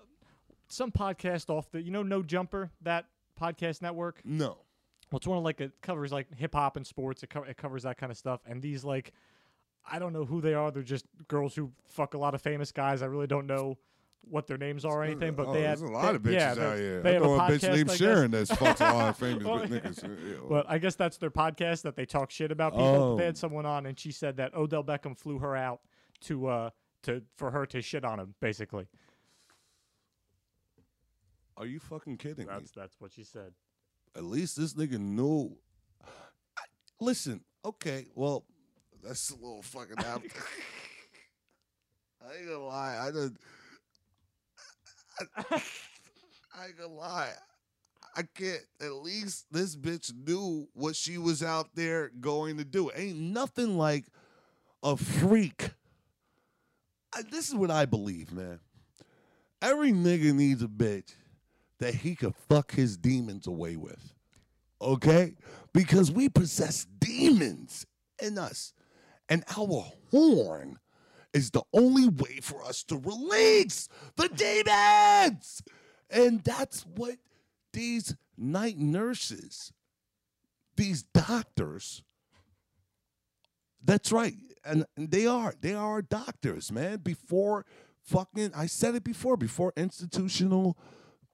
some podcast off the, you know, No Jumper, that podcast network. No. Well, it's one of like it covers like hip hop and sports. It, co- it covers that kind of stuff. And these like, I don't know who they are. They're just girls who fuck a lot of famous guys. I really don't know what their names are or anything. But Oh, they had a lot they- of bitches yeah, out they- here. They I have know a a bitch named Sharon that's fucked a lot of famous Well, niggas. Yeah, well. But I guess that's their podcast that they talk shit about people. Oh. They had someone on, and she said that Odell Beckham flew her out to uh to for her to shit on him, basically. Are you fucking kidding me? That's that's what she said. At least this nigga knew. I, listen, okay, well, that's a little fucking out. I ain't gonna lie. I did. I, gonna lie. I can't. At least this bitch knew what she was out there going to do. Ain't nothing like a freak. I, this is what I believe, man. Every nigga needs a bitch that he could fuck his demons away with. Okay? Because we possess demons in us. And our horn is the only way for us to release the demons. And that's what these night nurses, these doctors, that's right. And they are. They are doctors, man. Before fucking I said it before, before institutional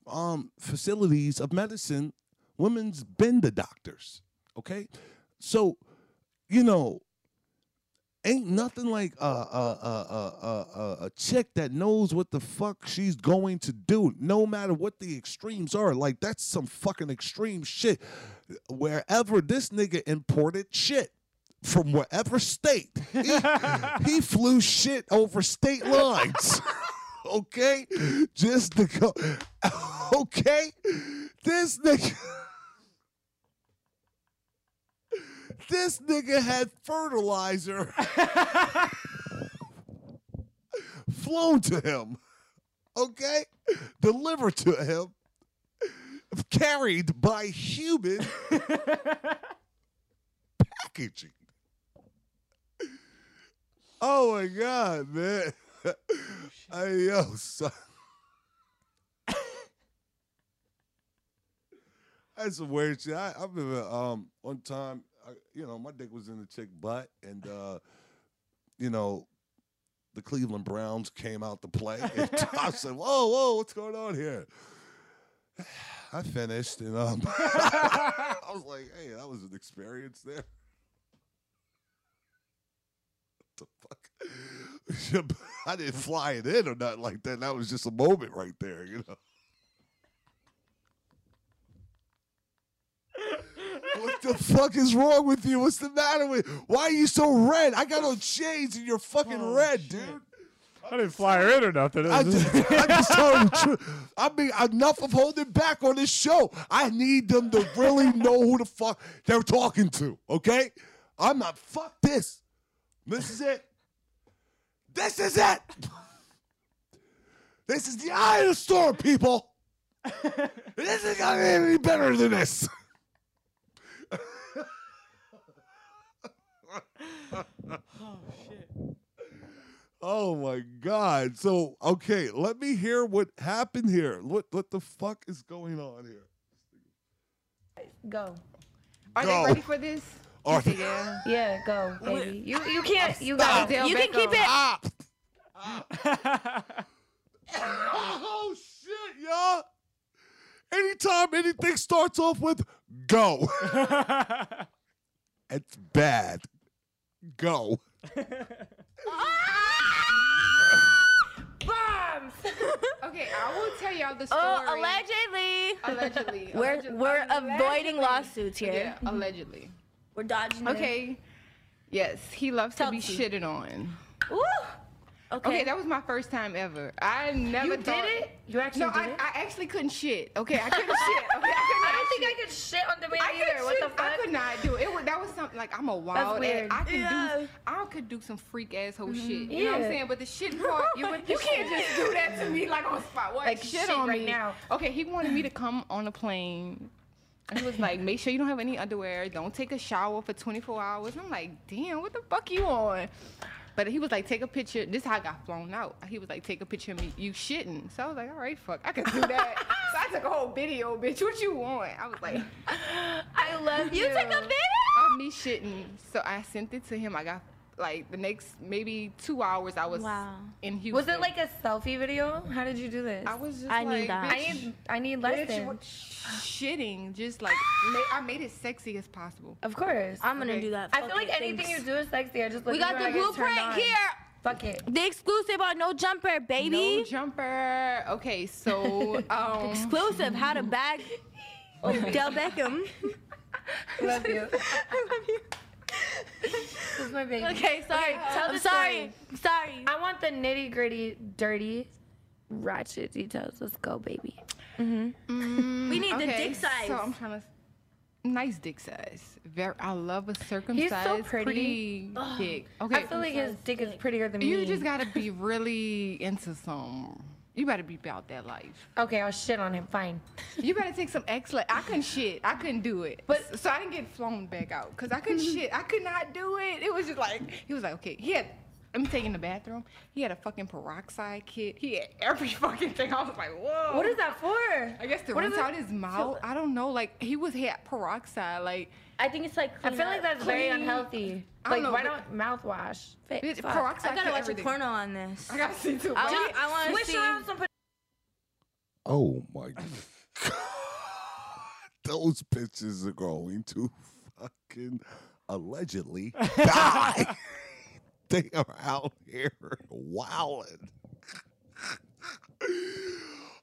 um facilities of medicine, women's been the doctors. Okay? So, you know, ain't nothing like a a, a, a, a, chick that knows what the fuck she's going to do, no matter what the extremes are. Like that's some fucking extreme shit. Wherever this nigga imported shit from wherever state, he, he flew shit over state lines. okay, just to go. Okay, this nigga. This nigga had fertilizer flown to him, okay? Delivered to him, carried by human packaging. Oh my God, man. Hey, yo, son. That's some weird shit. I, I remember um, one time, I, you know, my dick was in the chick butt, and uh, you know, the Cleveland Browns came out to play. And I said, "Whoa, whoa, what's going on here?" I finished, and um, I was like, "Hey, that was an experience there." What the fuck? I didn't fly it in or nothing like that. That was just a moment right there, you know. What the fuck is wrong with you? What's the matter with? Why are you so red? I got on shades and you're fucking oh, red, dude. I didn't fly her in or nothing. I just, I just telling the truth. I mean, enough of holding back on this show. I need them to really know who the fuck they're talking to. Okay, I'm not. Fuck this. This is it. This is it. This is the eye of the storm, people. this is gonna be any better than this. Oh shit. Oh my God. So okay, let me hear what happened here. What what the fuck is going on here? Go. Are Go. they ready for this? Are they- yeah. Yeah, go, baby. You you can't. You Stop. gotta tell You can keep it. Ah. oh shit, y'all. Anytime anything starts off with go. it's bad. Go. Bombs. Okay, I will tell y'all the oh, story. Oh, allegedly. Allegedly. We're allegedly, we're allegedly. avoiding lawsuits here. Yeah, allegedly. We're dodging it. Okay. Yes, he loves to be Chelsea. shitted on. Ooh. Okay. Okay, that was my first time ever. I never thought. You did it? You actually no, did I, it? I actually couldn't shit. Okay, I couldn't shit. Okay, I think. I could shit on the I either. What the shit- I could not do it. it that was something like I'm a wild. ass- I could Yeah. do. I could do some freak asshole Mhm. shit. You know what I'm saying? But the shit part, You you, you can't just do that to me like on spot. What? Like, shit, shit on right me now. Okay, he wanted me to come on a plane. And he was like, make sure you don't have any underwear. Don't take a shower for 24 hours. I'm like, damn, what the fuck you on? But he was like, take a picture. This is how I got flown out. He was like, take a picture of me. You shitting. So I was like, all right, fuck, I can do that. So I took a whole video, bitch. What you want? I was like, I love you. You took a video? of me shitting. So I sent it to him. I got like the next maybe two hours. I was Wow. in Houston. Was it like a selfie video? How did you do this? I was just I like, need that. I need I need lessons. shitting, just like ma- I made it sexy as possible. Of course. I'm gonna Okay. do that. I feel like it, anything you do is sexy. I just look We got the and I get turned blueprint here. Fuck it. The exclusive on No Jumper, baby. No jumper. Okay, so um, exclusive. How to bag Del Beckham. Love you. I love you. this is my baby. Okay, sorry. tell I'm the sorry. story. Sorry. I want the nitty gritty, dirty, ratchet details. Let's go, baby. Mm-hmm. We need the dick size. So I'm trying to. Nice dick size. Very. I love a circumcised, pretty. dick. Okay. I feel like his dick is prettier than me. You just gotta be really into some. You better be about that life. Okay, I'll shit on him. Fine. You better take some excellent. I couldn't shit. I couldn't do it. But so I didn't get flown back out because I couldn't shit. I could not do it. It was just like he was like, okay, he had. Let me take you in the bathroom. He had a fucking peroxide kit. He had every fucking thing. I was like, whoa. What is that for? I guess to What rinse out his mouth. I don't know. Like he was he had peroxide. Like I think it's like. I feel like that's very Clean. unhealthy. I Like, don't know, why don't mouthwash? Fit- Bitch, peroxide. I gotta to watch everything. a porno on this. I gotta see too. I want. I want to Switch see. around some. Oh my god. Those bitches are going to fucking allegedly die. They are out here wilding.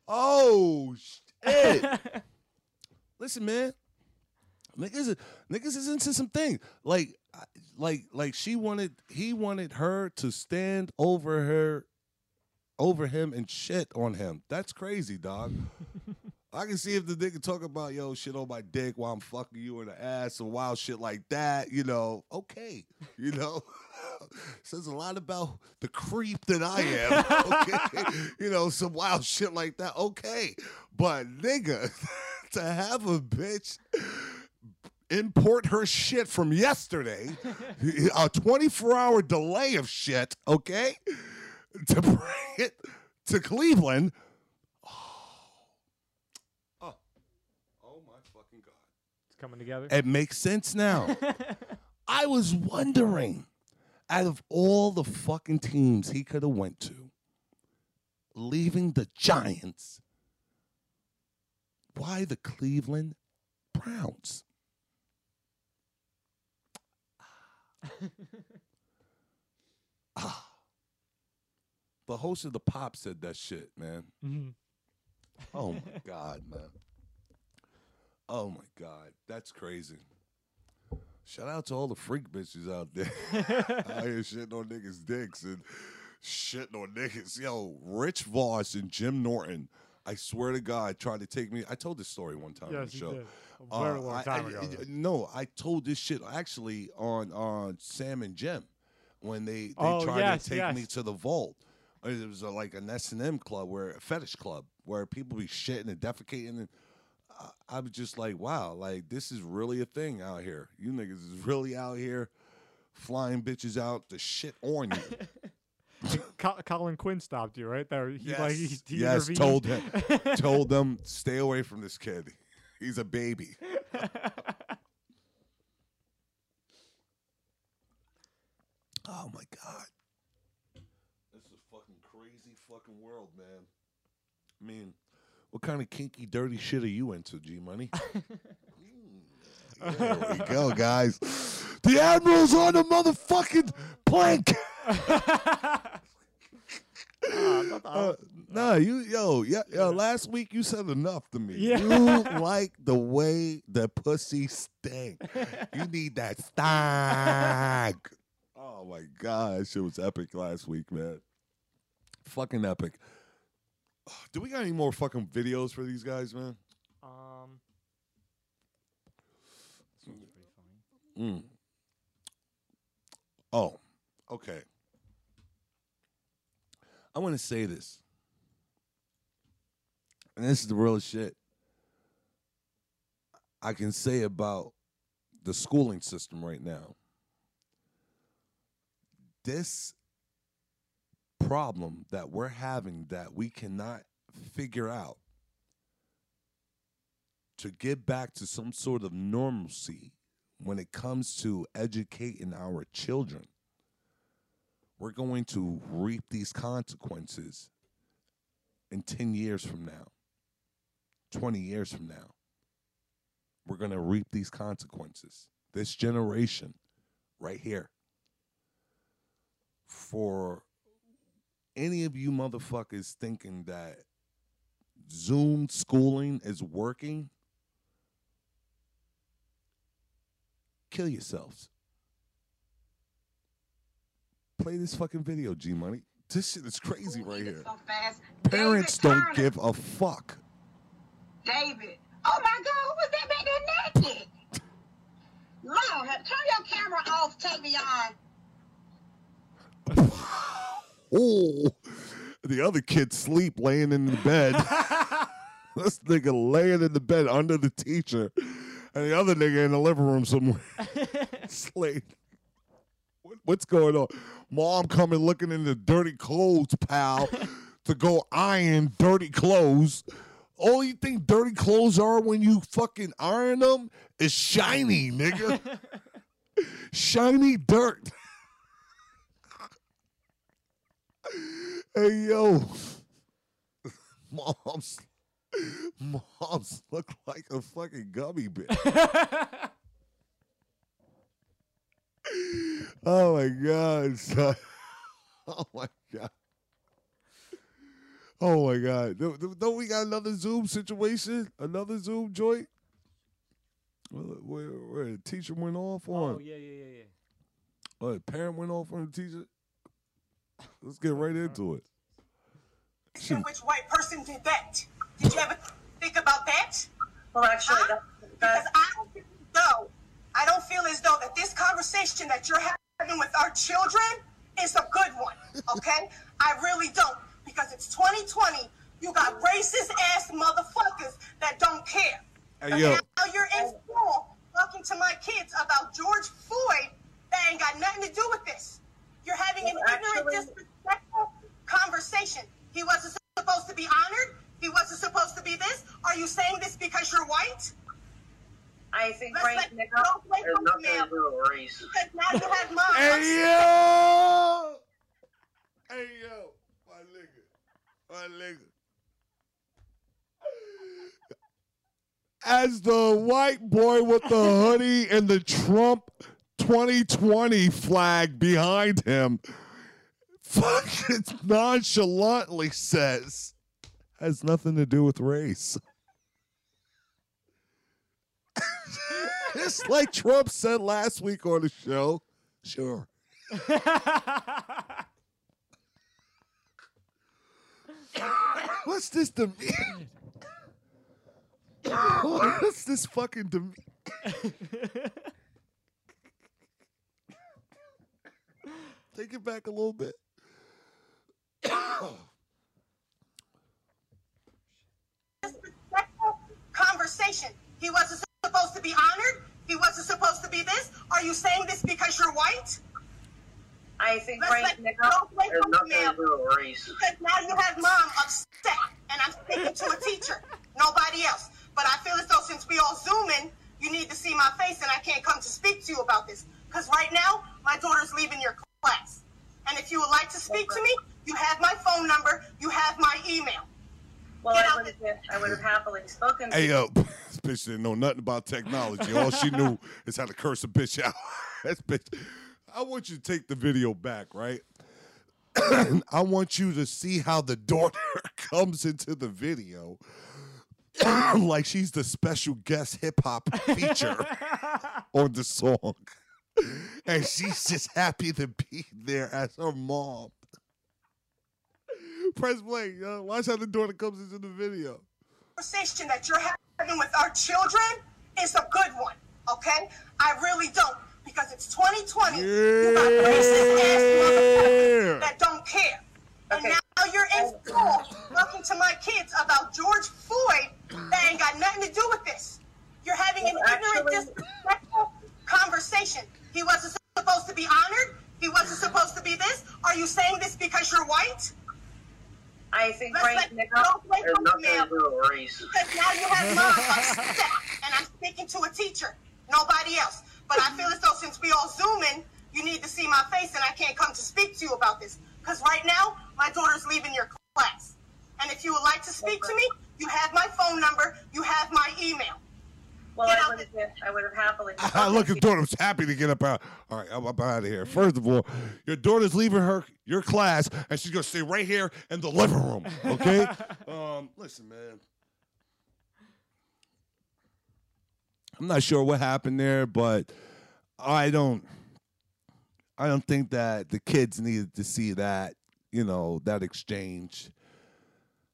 oh shit. Listen, man. Niggas, is- niggas is into some things. Like, like, like she wanted, he wanted her to stand over her, over him and shit on him. That's crazy, dog. I can see if the nigga talk about yo shit on my dick while I'm fucking you in the ass and wild shit like that. You know, okay, you know. Says a lot about the creep that I am. Okay, you know, some wild shit like that. Okay, but nigga, to have a bitch import her shit from yesterday, a 24 hour delay of shit, okay, to bring it to Cleveland. Oh, oh my fucking God. It's coming together. It makes sense now. I was wondering, out of all the fucking teams he could have went to, leaving the Giants, why the Cleveland Browns? Ah. The host of the pop said that shit, man. Mhm. Oh my god, man. Oh my god, that's crazy. Shout out to all the freak bitches out there out here shitting on niggas' dicks and shitting on niggas. Yo, Rich Voss and Jim Norton. I swear to God, tried to take me. I told this story one time on Yes, the you show. did. A uh, very long time I- ago, I- no, I told this shit actually on on Sam and Jim when they they Oh, tried yes, to take yes. me to the vault. It was a, like an S and M club where a fetish club where people be shitting and defecating and. I- was just like, wow, like this is really a thing out here. You niggas is really out here flying bitches out to shit on you. Colin Quinn stopped you, right? There, he, yes, like, he, he yes, intervened. told him, told them, stay away from this kid. He's a baby. oh my god, this is a fucking crazy fucking world, man. I mean, what kind of kinky, dirty shit are you into, G Money? There we go, guys. The Admiral's on the motherfucking plank. Uh, Nah, you yo, yeah, yo. Last week you said enough to me. Yeah. You like the way the pussy stink. you need that stank. oh my god, that shit was epic last week, man. Fucking epic. Do we got any more fucking videos for these guys, man? Um, Mm. Oh, okay. I want to say this. And this is the real shit. I can say about the schooling system right now. This problem that we're having that we cannot figure out to get back to some sort of normalcy when it comes to educating our children, we're going to reap these consequences in 10 years from now, 20 years from now. We're going to reap these consequences. This generation right here. For any of you motherfuckers thinking that Zoom schooling is working, kill yourselves. Play this fucking video, G Money. This shit is crazy right here. Parents don't give a fuck. David. Oh my God, who was that back there naked? Lord, turn your camera off, Tavion. Oh, the other kid sleep laying in the bed. this nigga laying in the bed under the teacher, and the other nigga in the living room somewhere. Slate. What- What's going on? Mom coming looking in the dirty clothes, pal, to go iron dirty clothes. All you think dirty clothes are when you fucking iron them is shiny, nigga. shiny dirt. Hey yo, moms, moms look like a fucking gummy bear. oh my god, son. Oh my god. Oh my god. Don't- we got another Zoom situation? Another Zoom joint? Where, where, where the teacher went off on? oh yeah, yeah, yeah, yeah. Oh, the parent went off on the teacher. Let's get right into it. And which white person did that? Did you ever think about that? Well, actually, because I don't feel as though I don't feel as though that this conversation that you're having with our children is a good one. Okay, I really don't because it's 2020. You got racist ass motherfuckers that don't care. Hey, And yo. Now you're in school talking to my kids about George Floyd. That ain't got nothing to do with this. You're having an ignorant, disrespectful conversation. He wasn't supposed to be honored. He wasn't supposed to be this. Are you saying this because you're white? I think right let, now, don't wait there's nothing to do with race. Because now you have mom. Hey yo! Hey yo, my nigga, my nigga. As the white boy with the hoodie and the Trump 2020 flag behind him, fucking nonchalantly says, has nothing to do with race. it's like Trump said last week on the show. Sure. What's this demeanor? What's this fucking demeanor? Take it back a little bit. conversation. He wasn't supposed to be honored. He wasn't supposed to be this. Are you saying this because you're white? I think Let's right now, there's nothing to do with race. Because now you have mom upset, and I'm speaking to a teacher, nobody else. But I feel as though since we all zooming, you need to see my face, and I can't come to speak to you about this. Because right now, my daughter's leaving your class, and if you would like to speak to me, you have my phone number, you have my email. Well, Get I out would, have, I would have happily spoken to Hey you. yo, this bitch didn't know nothing about technology. All she knew is how to curse a bitch out. That's bitch. I want you to take the video back, right? I want you to see how the daughter comes into the video. like she's the special guest hip hop feature on the song. And she's just happy to be there as her mom. Press play. yo. Watch how the daughter comes into the video. conversation that you're having with our children is a good one, okay? I really don't. Because it's 2020. You got racist ass motherfuckers that don't care. And now you're in school talking to my kids about George Floyd that ain't got nothing to do with this. You're having an ignorant, disrespectful conversation. He wasn't supposed to be honored. He wasn't supposed to be this. Are you saying this because you're white? I think Let's right let now go there's nothing to do with race. Because now you have mom on staff, and I'm speaking to a teacher, nobody else. But I feel as though since we all zooming, you need to see my face, and I can't come to speak to you about this. Because right now, my daughter's leaving your class, and if you would like to speak to me, you have my phone number, you have my email. Well, Get I would have, I would have happily. I look at daughter was happy to get up out. All right, I'm up out of here. First of all, your daughter's leaving her your class, and she's gonna stay right here in the living room. Okay. um, listen, man. I'm not sure what happened there, but I don't. I don't think that the kids needed to see that. You know that exchange.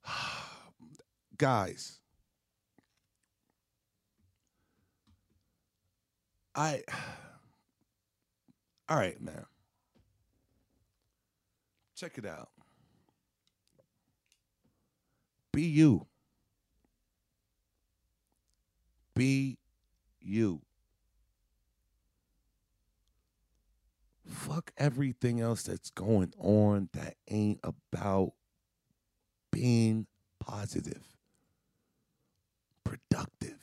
Guys, I. All right, man. Check it out. Be you. Be you. Fuck everything else that's going on that ain't about being positive, productive.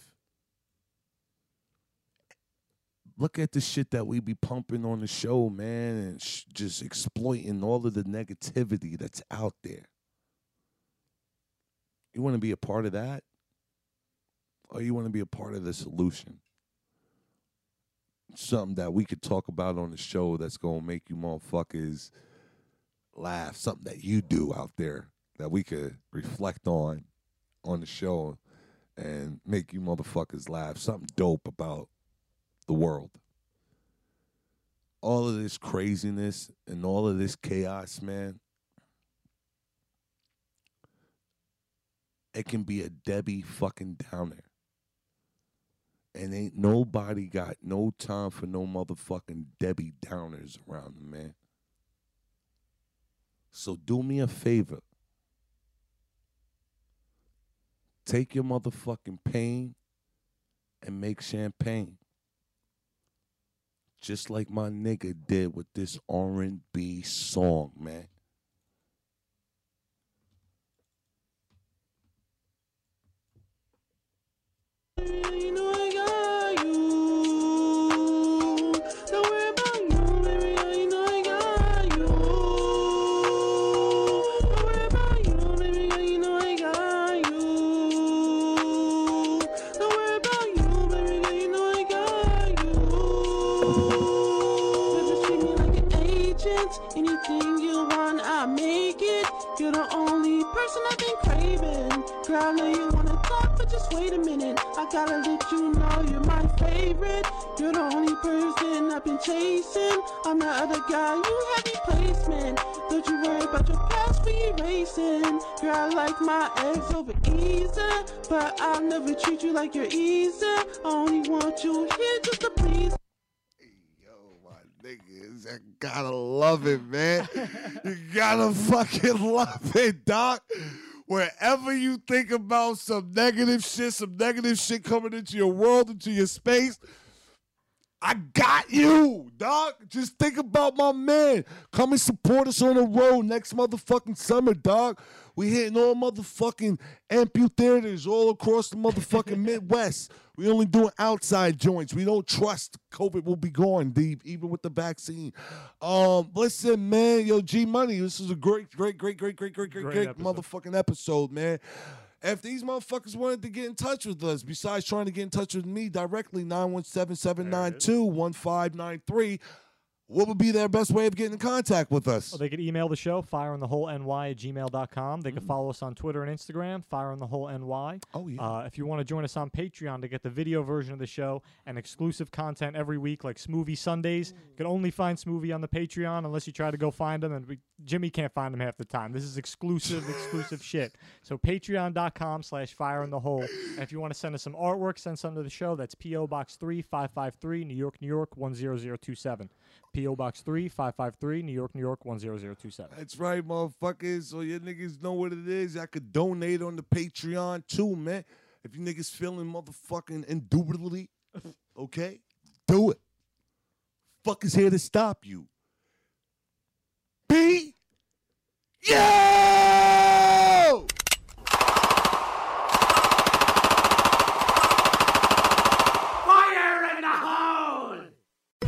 Look at the shit that we be pumping on the show, man, and sh- just exploiting all of the negativity that's out there. You want to be a part of that? Or you want to be a part of the solution? Something that we could talk about on the show that's going to make you motherfuckers laugh. Something that you do out there that we could reflect on on the show and make you motherfuckers laugh. Something dope about the world. All of this craziness and all of this chaos, man. It can be a Debbie fucking Downer. And ain't nobody got no time for no motherfucking Debbie Downers around man. So do me a favor. Take your motherfucking pain and make champagne just like my nigga did with this R&B song, man. Person I've been craving. Girl, I you wanna talk, but just wait a minute. I gotta let you know you're my favorite. You're the only person I've been chasing. I'm the other guy, you have replacement. Don't you worry about your past, we erasing. Girl, I like my ex over easy, but I'll never treat you like you're easy. I only want you here just to please. Niggas, I gotta love it, man. you gotta fucking love it, Doc. Wherever you think about some negative shit, some negative shit coming into your world, into your space, I got you, Doc. Just think about my man. Come and support us on the road next motherfucking summer, Doc. We hitting all motherfucking amphitheaters all across the motherfucking Midwest. We only doing outside joints. We don't trust COVID will be gone, Deep, even with the vaccine. Um, listen, man, yo, G Money, this is a great, great, great, great, great, great, great, Great episode. motherfucking episode, man. If these motherfuckers wanted to get in touch with us, besides trying to get in touch with me directly, 917 792 1593, what would be their best way of getting in contact with us? Well, they could email the show, fireonthehole.ny at gmail.com. They could follow us on Twitter and Instagram, fireonthehole.ny. Oh, yeah. Uh, if you want to join us on Patreon to get the video version of the show and exclusive content every week, like Smoothie Sundays, you can only find Smoothie on the Patreon unless you try to go find him. And we, Jimmy can't find him half the time. This is exclusive, exclusive shit. So patreon.com slash fire in the hole. And if you want to send us some artwork, send some to the show. That's P.O. Box 3553, New York, New York, 10027. P.O. Box 3553, New York, New York, 10027. That's right, motherfuckers. So you niggas know what it is. Y'all could donate on the Patreon too, man. If you niggas feeling motherfucking indubitably, okay, do it. Fuck is here to stop you. B. Yo! Fire in the hole!